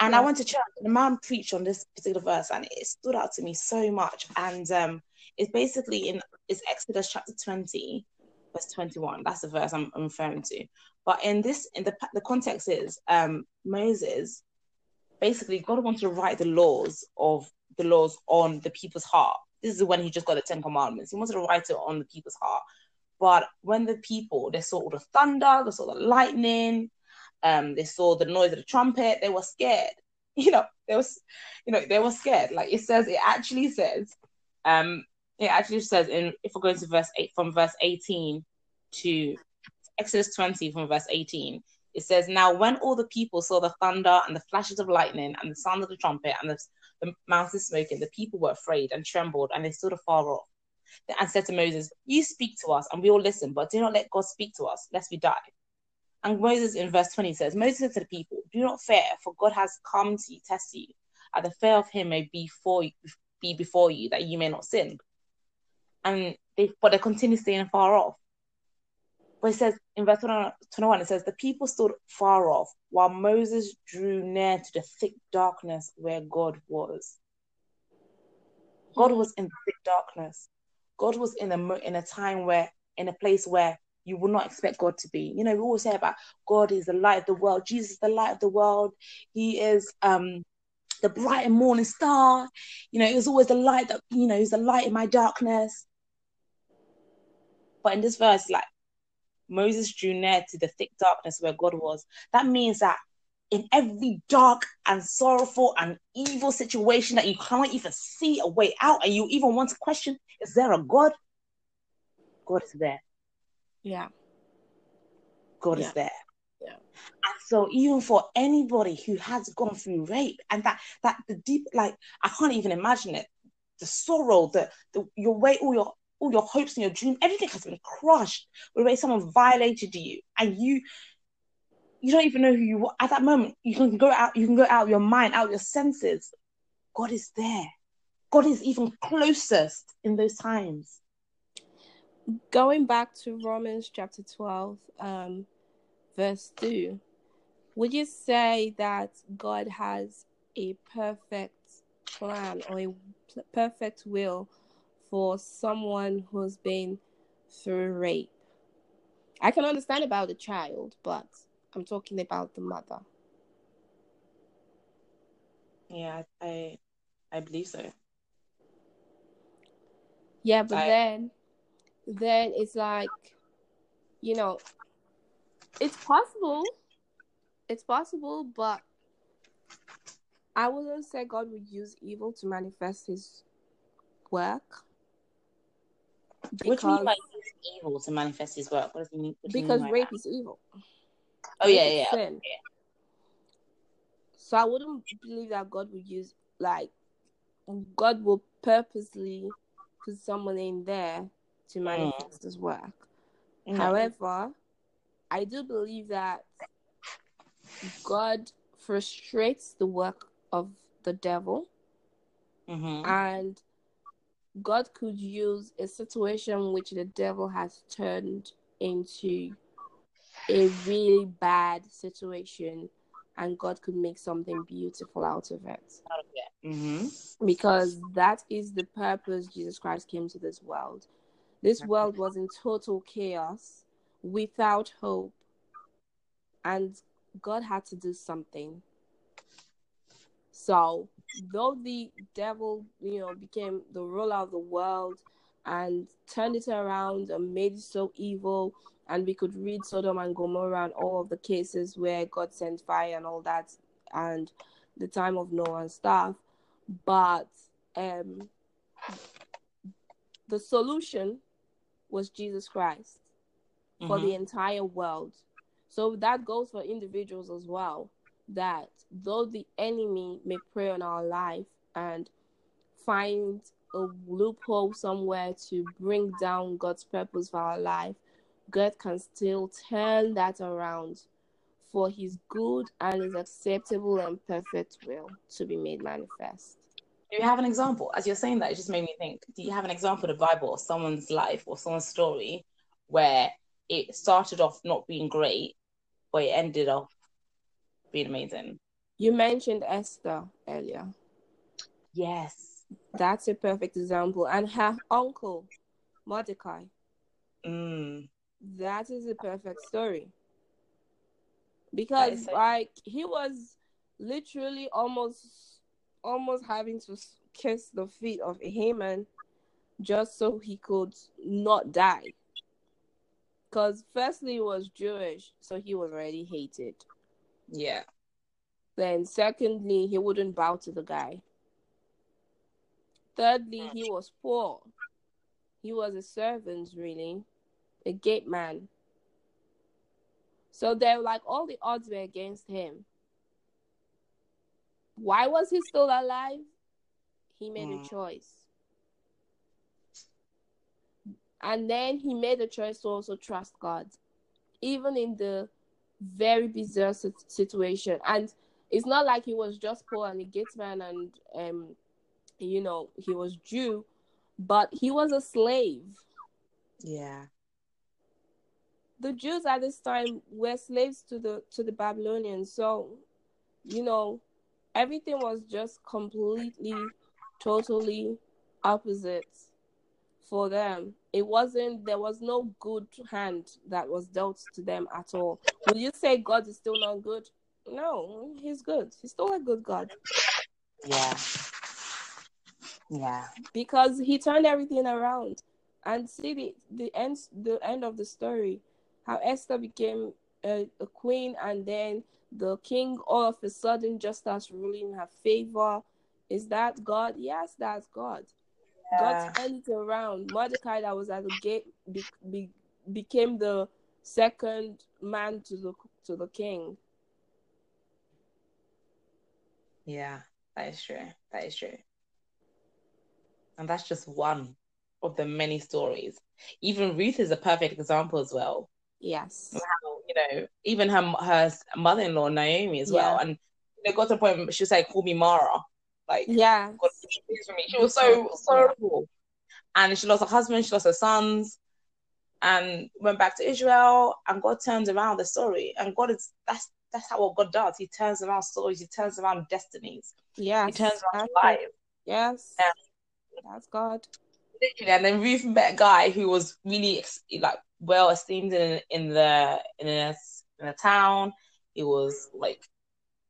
B: and
A: Yeah.
B: I went to church and the man preached on this particular verse and it stood out to me so much. And um, it's basically in it's Exodus chapter 20, verse 21. That's the verse I'm, I'm referring to. But in this, in the the context is um Moses, basically God wanted to write the laws of the laws on the people's heart. This is when he just got the Ten Commandments. He wanted to write it on the people's heart. But when the people they saw all the thunder, they saw the lightning, um, they saw the noise of the trumpet, they were scared. You know, they was, you know, they were scared. Like it says, it actually says, um, it actually says in if we're going to verse eight from verse 18 to Exodus 20 from verse 18, it says, Now when all the people saw the thunder and the flashes of lightning and the sound of the trumpet and the, the mountain smoking, the people were afraid and trembled and they stood afar off and said to Moses, You speak to us and we all listen, but do not let God speak to us, lest we die. And Moses in verse 20 says, Moses said to the people, Do not fear, for God has come to test you, and the fear of him may be for you, be before you, that you may not sin. And they but they continue staying far off. It says in verse 21, it says, The people stood far off while Moses drew near to the thick darkness where God was. God was in the thick darkness. God was in a in a time where in a place where you would not expect God to be. You know, we always say about God is the light of the world. Jesus is the light of the world. He is um the bright and morning star. You know, it was always the light that you know, he's the light in my darkness. But in this verse, like Moses drew near to the thick darkness where God was. That means that in every dark and sorrowful and evil situation that you cannot even see a way out, and you even want to question, is there a God? God is there.
A: Yeah.
B: God
A: Yeah.
B: is there.
A: Yeah.
B: And so even for anybody who has gone through rape and that that the deep like I can't even imagine it, the sorrow, the, the your way, all your all your hopes and your dreams, everything has been crushed the way someone violated you and you you don't even know who you are at that moment. You can go out, you can go out your mind, out your senses. God is there. God is even closest in those times.
A: Going back to Romans chapter 12, um, verse 2, would you say that God has a perfect plan or a perfect will for someone who's been through rape? I can understand about the child, but I'm talking about the mother.
B: Yeah, I I believe so.
A: Yeah, but
B: I-
A: then then it's like you know it's possible. It's possible, but I wouldn't say God would use evil to manifest his work.
B: What means you mean
A: Because,
B: by use evil to manifest his work? What does he mean? What do you
A: because
B: mean
A: rape
B: that?
A: is evil.
B: Oh yeah, yeah, yeah.
A: sin. So I wouldn't believe that God would use like God will purposely put someone in there to manifest his work.
B: Mhm.
A: However, I do believe that God frustrates the work of the devil
B: Mhm.
A: and God could use a situation which the devil has turned into a really bad situation and God could make something beautiful out of it.
B: Mhm.
A: Because that is the purpose Jesus Christ came to this world. This world was in total chaos without hope. And God had to do something. So, though the devil, you know, became the ruler of the world and turned it around and made it so evil, and we could read Sodom and Gomorrah and all of the cases where God sent fire and all that, and the time of Noah and stuff, but um, the solution was Jesus Christ for the
B: Mhm.
A: entire world. So that goes for individuals as well. That though the enemy may prey on our life and find a loophole somewhere to bring down God's purpose for our life, God can still turn that around for his good and his acceptable and perfect will to be made manifest.
B: Do you have an example? As you're saying that, it just made me think. Do you have an example of the Bible or someone's life or someone's story where it started off not being great, but it ended off being amazing?
A: You mentioned Esther earlier.
B: Yes.
A: That's a perfect example. And her uncle, Mordecai.
B: Mm.
A: That is a perfect story. Because like he was literally almost almost having to kiss the feet of a Haman just so he could not die. Because firstly, he was Jewish, so he was already hated.
B: Yeah.
A: Then, secondly, he wouldn't bow to the guy. Thirdly, he was poor. He was a servant, really, a gate man. So they're like all the odds were against him. Why was he still alive? He made mm. a choice. And then he made a choice to also trust God, even in the very bizarre situation. And it's not like he was just poor and a gate man and um you know he was Jew, but he was a slave.
B: Yeah.
A: The Jews at this time were slaves to the to the Babylonians, so you know everything was just completely, totally opposite for them. It wasn't there was no good hand that was dealt to them at all. Will you say God is still not good? No, he's good. He's still a good God.
B: Yeah. Yeah.
A: Because he turned everything around. And see the, the end the end of the story. How Esther became a, a queen and then the king all of a sudden just starts ruling in her favor. Is that God? Yes, that's God. Yeah. God turned around. Mordecai that was at the gate be, be, became the second man to the to the king.
B: Yeah, that is true. That is true. And that's just one of the many stories. Even Ruth is a perfect example as well.
A: Yes.
B: How, you know, even her her mother in law, Naomi, as well. And they got to a point she was like, call me Mara. Like,
A: yeah.
B: She was so sorrowful. And she lost her husband, she lost her sons, and went back to Israel. And God turns around the story. And God is that's that's how what God does. He turns around stories. He turns around destinies.
A: Yeah.
B: He turns around lives.
A: Yes. That's God.
B: Literally, and then Ruth met a guy who was really like well esteemed in in the in a in a town. It was like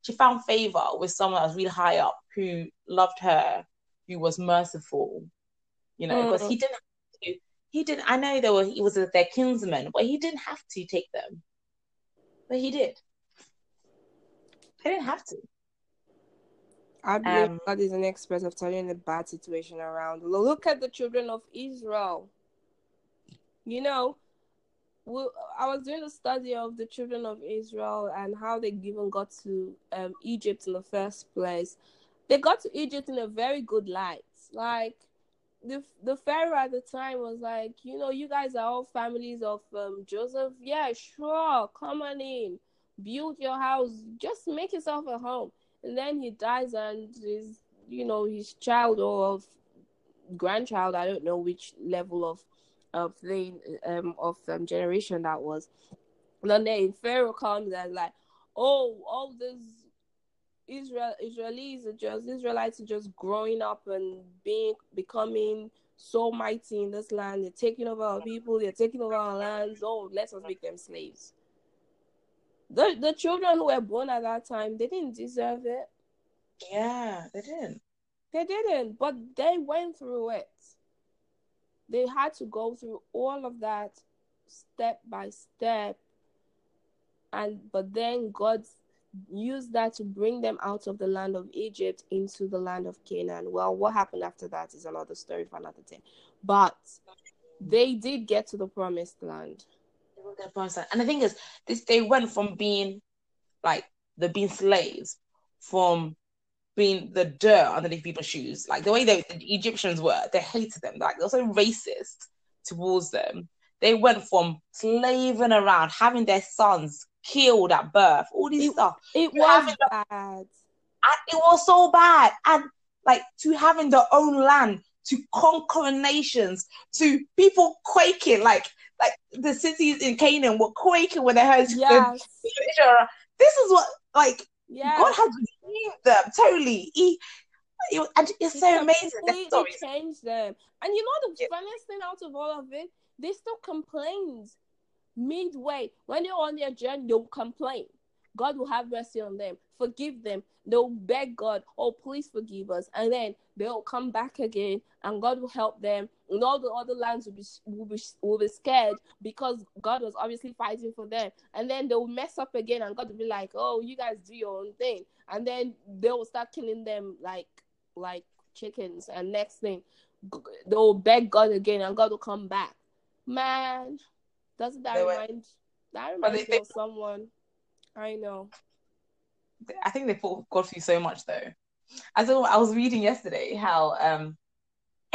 B: she found favor with someone that was really high up who loved her, who was merciful. You know, because mm. he didn't. To, he didn't. I know they were. He was their kinsman, but he didn't have to take them. But he did. He didn't have to.
A: I believe um, God is an expert of turning a bad situation around. Look at the children of Israel. You know, well, I was doing a study of the children of Israel and how they even got to um, Egypt in the first place. They got to Egypt in a very good light. Like the the pharaoh at the time was like, you know, you guys are all families of um, Joseph. Yeah, sure, come on in, build your house, just make yourself a home. And then he dies, and his, you know, his child or grandchild, I don't know which level of of the um of um, generation that was. And then Pharaoh comes and like, oh, all this Israel Israelis are just Israelites are just growing up and being becoming so mighty in this land. They're taking over our people. They're taking over our lands. Oh, let us make them slaves. The the children who were born at that time, they didn't deserve it.
B: Yeah, they didn't.
A: They didn't, but they went through it they had to go through all of that step by step. And but then god used that to bring them out of the land of egypt into the land of canaan. Well what happened after that is another story for another day. But they did get to the promised land.
B: And the thing is this they went from being like the being slaves from being the dirt underneath people's shoes. Like the way the, the Egyptians were, they hated them. Like they were so racist towards them. They went from slaving around, having their sons killed at birth, all this
A: It-
B: stuff.
A: It was
B: the-
A: bad.
B: It was so bad. And like to having their own land, to conquering nations, to people quaking, like like the cities in Canaan were quaking when they heard
A: Yes.
B: This is what like
A: Yes.
B: God had redeemed them totally. He, it- and it's
A: He
B: so amazing.
A: Completely
B: story.
A: changed them. And you know the
B: Yeah.
A: funniest thing out of all of it, they still complained midway when they're on their journey. They'll complain. God will have mercy on them, forgive them. They'll beg God, "Oh, please forgive us," and then they'll come back again, and God will help them. And all the other lands will be will be will be scared because God was obviously fighting for them. And then they'll mess up again, and God will be like, "Oh, you guys do your own thing," and then they will start killing them like like chickens. And next thing, they'll beg God again, and God will come back. Man, doesn't that
B: They
A: remind that
B: But they-
A: reminds me of someone I know?
B: I think they put God through so much though. I I was reading yesterday how um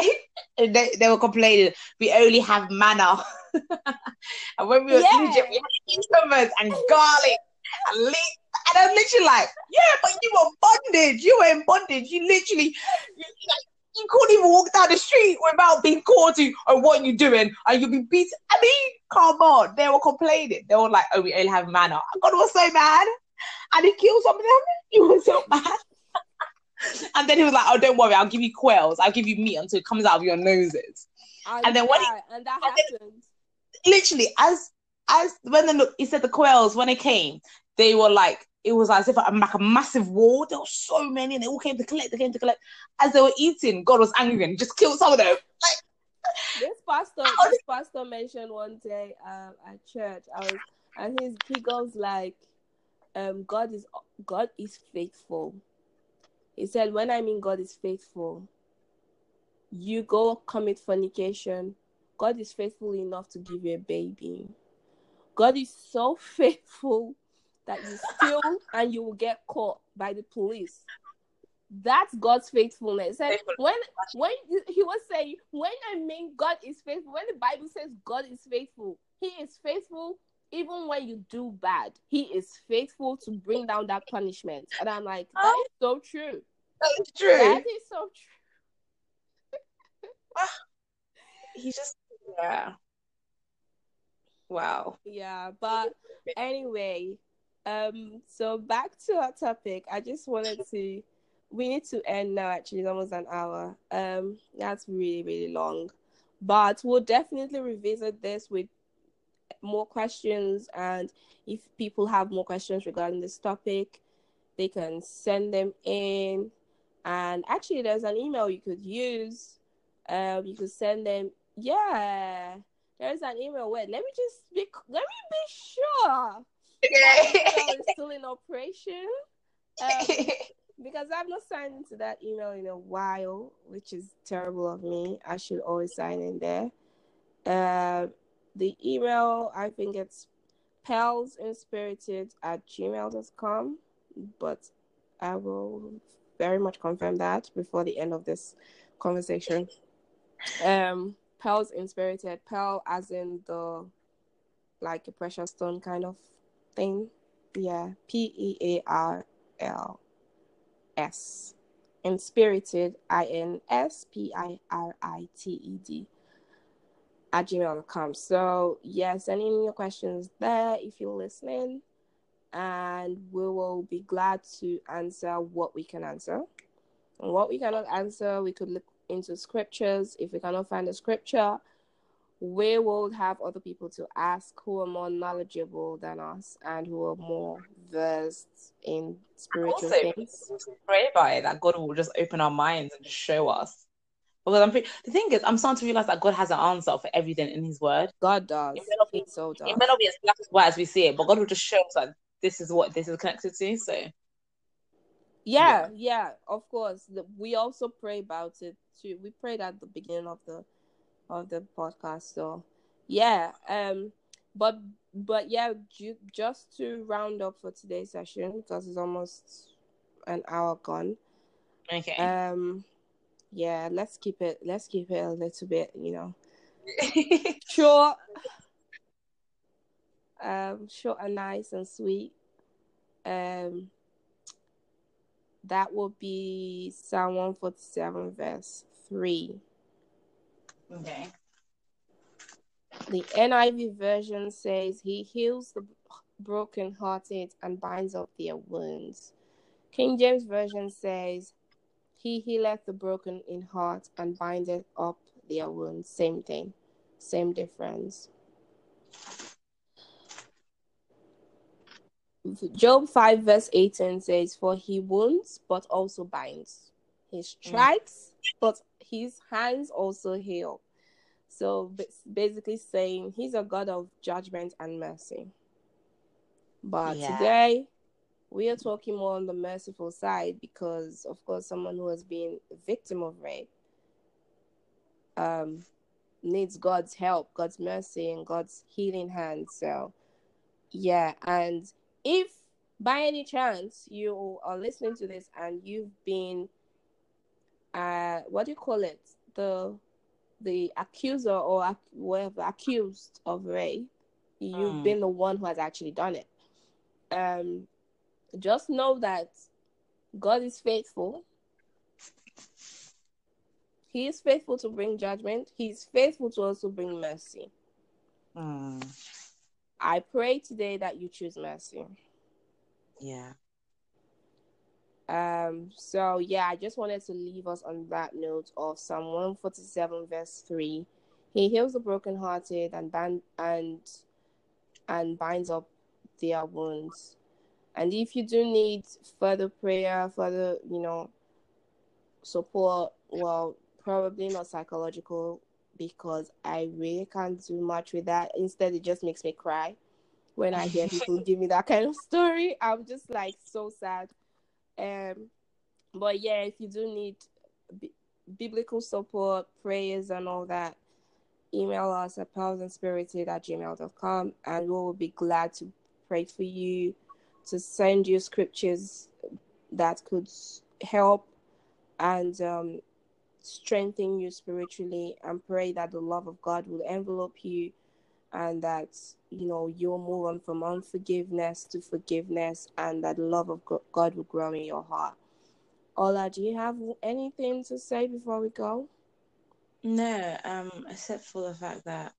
B: they, they were complaining we only have manna. and when we were in
A: Yeah.
B: Egypt, we had cucumbers and garlic and. And I'm literally like, yeah, but you were bondage. You were in bondage. You literally, you, like, you couldn't even walk down the street without being called to, oh, what you doing? And you'll be beaten. I mean, come on. They were complaining. They were like, oh, we only have manna. God was so mad. And he killed some of them. He was so mad. and then he was like, oh, don't worry. I'll give you quails. I'll give you meat until it comes out of your noses. And then when he-
A: and that
B: and then-
A: happened.
B: literally as as when the look he said the quails when they came they were like it was as if a, like a massive war there were so many and they all came to collect they came to collect as they were eating god was angry and just killed some of them
A: This pastor, this pastor mentioned one day um, at church. I was, and his he goes like, um, God is God is faithful. He said, when I mean God is faithful, you go commit fornication. God is faithful enough to give you a baby. God is so faithful that you steal and you will get caught by the police. That's God's faithfulness. And when when he was saying, when I mean God is faithful, when the Bible says God is faithful, He is faithful even when you do bad. He is faithful to bring down that punishment. And I'm like, that
B: Oh.
A: so true.
B: that's true
A: That is so true.
B: he just yeah wow
A: Yeah, but anyway, um, so back to our topic. I just wanted to we need to end now actually, it's almost an hour. Um, that's really, really long. But we'll definitely revisit this with more questions and if people have more questions regarding this topic, they can send them in. And actually there's an email you could use. Um, you could send them yeah. There's an email. Wait, let me just be. Let me be sure. Email is still in operation. Um, because I've not signed into that email in a while, which is terrible of me. I should always sign in there. Uh, the email, I think it's pearlsinspirited at gmail.com, but I will very much confirm that before the end of this conversation. Um, Pearls Inspirited, Pearl as in the like a precious stone kind of thing. Yeah, P E A R L S. Inspirited, I N S P I R I T E D at gmail.com. So, yeah, send in your questions there if you're listening, and we will be glad to answer what we can answer. And what we cannot answer, we could look into scriptures. If we cannot find a scripture, we will have other people to ask who are more knowledgeable than us and who are more versed in spiritual
B: also
A: things.
B: pray by it that god will just open our minds and just show us because i'm pretty, the thing is i'm starting to realize that god has an answer for everything in his word
A: God does.
B: It may not be-
A: so does.
B: it may not be as black as white as we see it but god will just show us that this is what this is connected to so
A: yeah yeah of course we also pray about it too we prayed at the beginning of the of the podcast so yeah um but but yeah, ju- just to round up for today's session because it's almost an hour gone.
B: Okay.
A: Um, yeah, let's keep it. Let's keep it a little bit, you know, short. Um, short and nice and sweet. Um, that will be Psalm one forty seven, verse three.
B: okay.
A: The NIV version says, He heals the brokenhearted and binds up their wounds. King James Version says, He healeth the broken in heart and bindeth up their wounds. Same thing, same difference. Job 5, verse 18 says, For he wounds, but also binds. He mm. strikes, but his hands also heal. So basically, saying he's a God of judgment and mercy. But
B: Yeah.
A: today, we are talking more on the merciful side because, of course, someone who has been a victim of rape um, needs God's help, God's mercy, and God's healing hand. So, yeah. And if by any chance you are listening to this and you've been, uh, what do you call it? The the accuser or whatever accused of rape, you've
B: Mm.
A: been the one who has actually done it. Um, just know that God is faithful. He is faithful to bring judgment. He is faithful to also bring mercy.
B: Mm,
A: I pray today that you choose mercy.
B: yeah.
A: Um, so yeah, I just wanted to leave us on that note of Psalm 147 verse 3. He heals the brokenhearted and band and and binds up their wounds. And if you do need further prayer, further, you know, support, well, probably not psychological because I really can't do much with that. Instead, it just makes me cry when I hear people give me that kind of story. I'm just like so sad. Um, but yeah, if you do need b- biblical support, prayers, and all that, email us at pearlsinspirited at gmail.com and we will be glad to pray for you, to send you scriptures that could help and um, strengthen you spiritually and pray that the love of God will envelop you and that you know you'll move on from unforgiveness to forgiveness and that the love of God will grow in your heart. Ola, do you have anything to say before we go?
B: No, um, except for the fact that,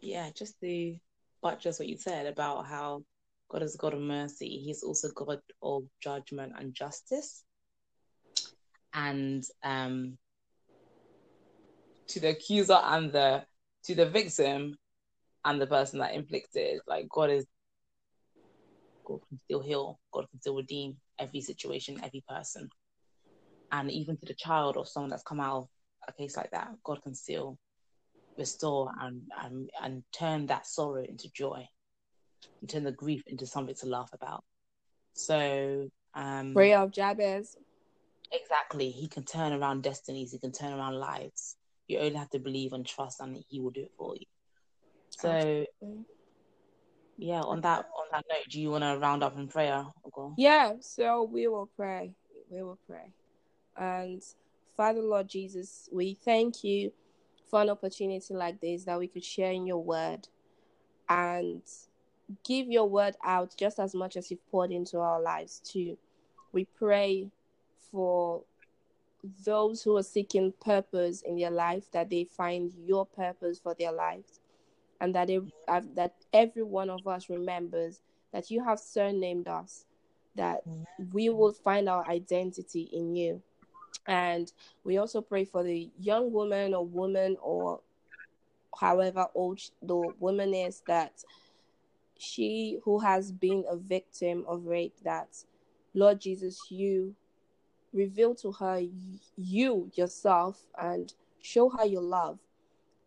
B: yeah, just the but just what you said about how God is God of mercy, He's also God of judgment and justice. And um, to the accuser and the to the victim and the person that inflicted, like God is God can still heal, God can still redeem every situation, every person. And even to the child or someone that's come out of a case like that, God can still restore and and, and turn that sorrow into joy and turn the grief into something to laugh about. So um
A: of Jabez.
B: exactly he can turn around destinies, he can turn around lives. You only have to believe and trust and he will do it for you. So
A: Absolutely.
B: yeah, on that on that note, do you wanna round up in prayer? Ogo?
A: Yeah, so we will pray. We will pray. And Father Lord Jesus, we thank you for an opportunity like this that we could share in your word and give your word out just as much as you've poured into our lives too. We pray for those who are seeking purpose in their life that they find your purpose for their lives and that they, uh, that every one of us remembers that you have surnamed us that we will find our identity in you and we also pray for the young woman or woman or however old the woman is that she who has been a victim of rape that lord jesus you reveal to her you yourself and show her your love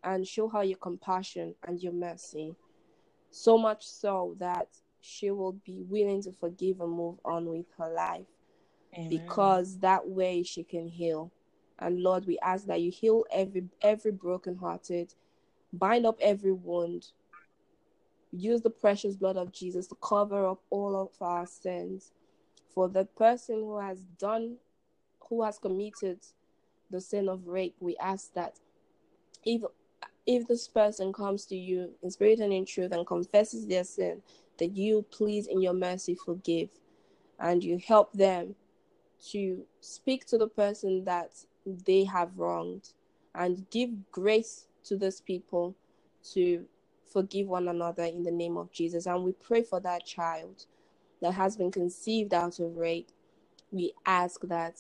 A: and show her your compassion and your mercy so much so that she will be willing to forgive and move on with her life
B: Amen.
A: because that way she can heal and lord we ask that you heal every every broken hearted bind up every wound use the precious blood of Jesus to cover up all of our sins. For the person who has done, who has committed the sin of rape, we ask that if if this person comes to you in spirit and in truth and confesses their sin, that you please in your mercy forgive and you help them to speak to the person that they have wronged and give grace to those people to forgive one another in the name of Jesus. And we pray for that child that has been conceived out of rape. We ask that,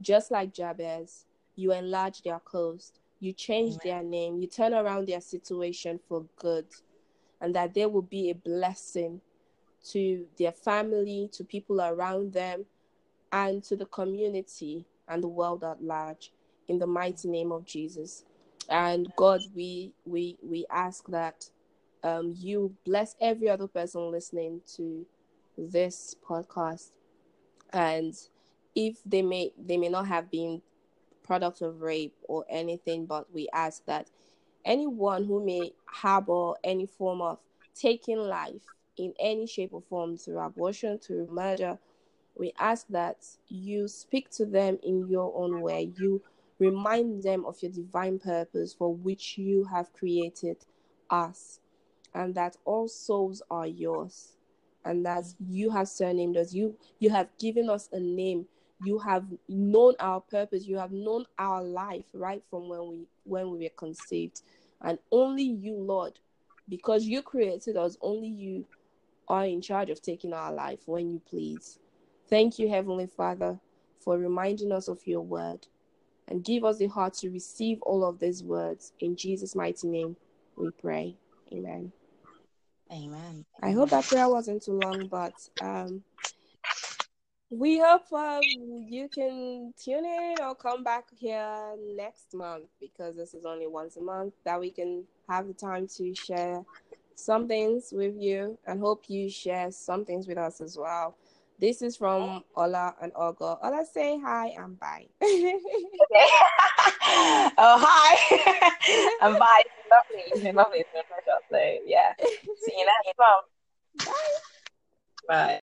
A: just like Jabez, you enlarge their coast, you change Amen. their name, you turn around their situation for good, and that there will be a blessing to their family, to people around them, and to the community and the world at large in the mighty name of Jesus. And God, we we we ask that um, you bless every other person listening to this podcast, and if they may they may not have been product of rape or anything, but we ask that anyone who may harbor any form of taking life in any shape or form through abortion, through murder, we ask that you speak to them in your own way. You remind them of your divine purpose for which you have created us, and that all souls are yours, and that you have surnamed us. You you have given us a name. You have known our purpose. You have known our life right from when we when we were conceived, and only you, Lord, because you created us. Only you are in charge of taking our life when you please. Thank you, Heavenly Father, for reminding us of your word and give us the heart to receive all of these words. In Jesus' mighty name, we pray. Amen.
B: Amen.
A: I hope that prayer wasn't too long, but um, we hope um, you can tune in or come back here next month because this is only once a month that we can have the time to share some things with you and hope you share some things with us as well. This is from Ola and Ogo. Ola, say hi and bye.
B: oh, hi and bye. Lovely, lovely. So, yeah. See you next month. Bye. Bye.